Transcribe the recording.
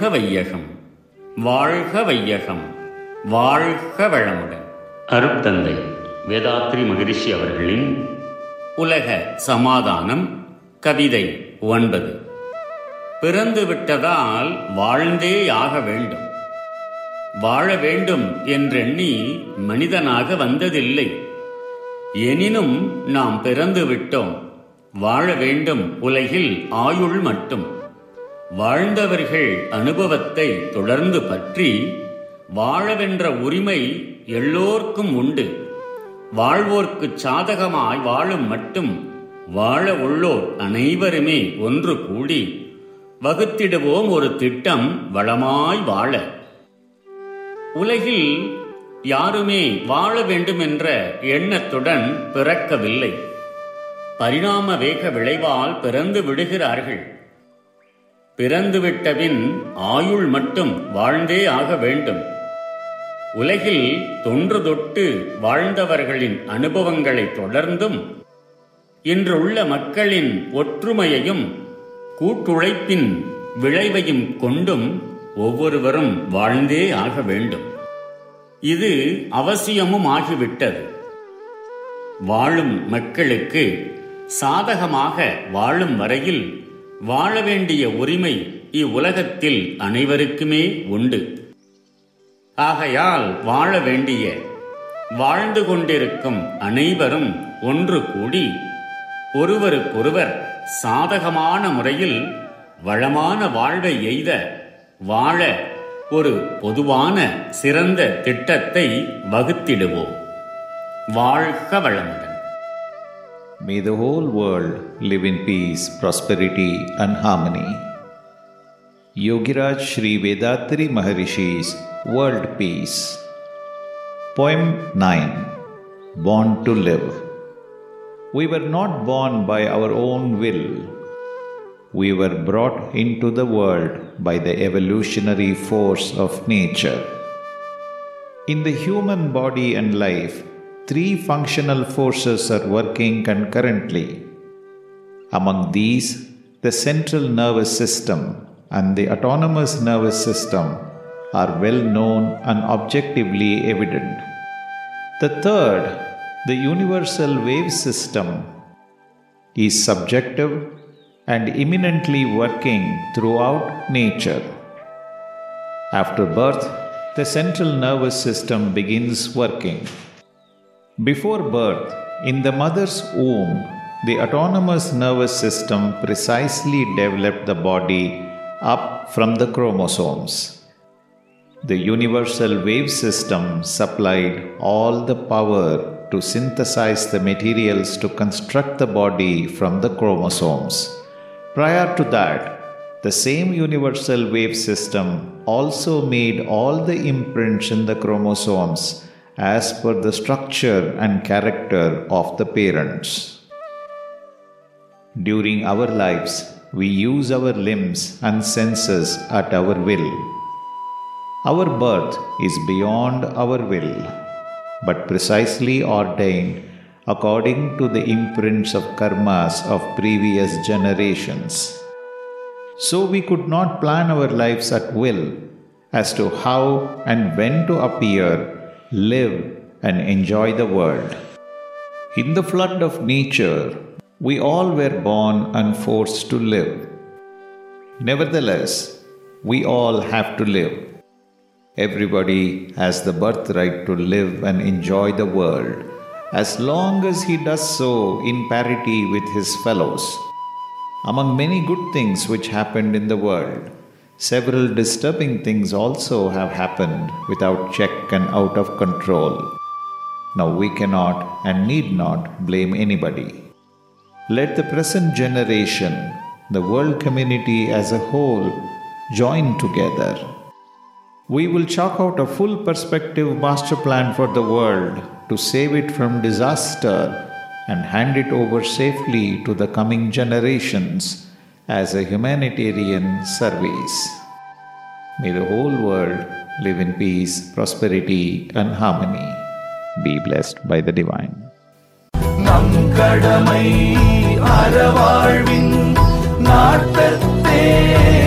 வாழ்க வையகம். வாழ்க வையகம். வாழ்க வளமுடன். அருட்தந்தை வேதாத்ரி மகரிஷி அவர்களின் உலக சமாதானம் கவிதை ஒன்பது. பிறந்து விட்டதால் வாழ்ந்தே ஆக வேண்டும் வாழ வேண்டும் என்றெண்ணி மனிதனாக வந்ததில்லை. எனினும் நாம் பிறந்து விட்டோம் வாழ வேண்டும் உலகில் ஆயுள் மட்டும். வாழ்ந்தவர்கள் அனுபவத்தை தொடர்ந்து பற்றி வாழவென்ற உரிமை எல்லோர்க்கும் உண்டு. வாழ்வோர்க்குச் சாதகமாய் வாழும் மட்டும் வாழ உள்ளோர் அனைவருமே ஒன்று கூடி வகுத்திடுவோம் ஒரு திட்டம் வளமாய் வாழ. உலகில் யாருமே வாழ வேண்டும் என்ற எண்ணத்துடன் பிறக்கவில்லை. பரிணாம வேக விளைவால் பிறந்து விடுகிறார்கள். பிறந்துவிட்டபின் ஆயுள் மட்டும் வாழ்ந்தே ஆக வேண்டும். உலகில் தொன்று தொட்டு வாழ்ந்தவர்களின் அனுபவங்களை தொடர்ந்தும் இன்றுள்ள மக்களின் ஒற்றுமையையும் கூட்டுழைப்பின் விளைவையும் கொண்டும் ஒவ்வொருவரும் வாழ்ந்தே ஆக வேண்டும். இது அவசியமும் ஆகிவிட்டது. வாழும் மக்களுக்கு சாதகமாக வாழும் வரையில் வாழ வேண்டிய உரிமை இவ்வுலகத்தில் அனைவருக்குமே உண்டு. ஆகையால் வாழ வேண்டிய வாழ்ந்து கொண்டிருக்கும் அனைவரும் ஒன்று கூடி ஒருவருக்கொருவர் சாதகமான முறையில் வளமான வாழ்வை எய்த வாழ ஒரு பொதுவான சிறந்த திட்டத்தை வகுத்திடுவோம். வாழ்க வளமுடன். May the whole world live in peace, prosperity, and harmony. Yogiraj Sri Vethathiri Maharishi's World Peace. Poem 9 Born to Live. We were not born by our own will. We were brought into the world by the evolutionary force of nature. In the human body and life, three functional forces are working concurrently. Among these, the central nervous system and the autonomous nervous system are well known and objectively evident. The third, the universal wave system, is subjective and imminently working throughout nature. After birth, the central nervous system begins working. Before birth, in the mother's womb, the autonomous nervous system precisely developed the body up from the chromosomes. The universal wave system supplied all the power to synthesize the materials to construct the body from the chromosomes. Prior to that, the same universal wave system also made all the imprints in the chromosomes as per the structure and character of the parents. During our lives, we use our limbs and senses at our will. Our birth is beyond our will, but precisely ordained according to the imprints of karmas of previous generations. So we could not plan our lives at will as to how and when to appear, live, and enjoy the world. In the flood of nature, we all were born and forced to live. Nevertheless, we all have to live. Everybody has the birthright to live and enjoy the world as long as he does so in parity with his fellows. Among many good things which happened in the world, several disturbing things also have happened without check and out of control. Now we cannot and need not blame anybody. Let the present generation, the world community as a whole, join together. We will chalk out a full perspective master plan for the world to save it from disaster and hand it over safely to the coming generations as a humanitarian service. May the whole world live in peace, prosperity, and harmony. Be blessed by the divine. நாட்டத்தே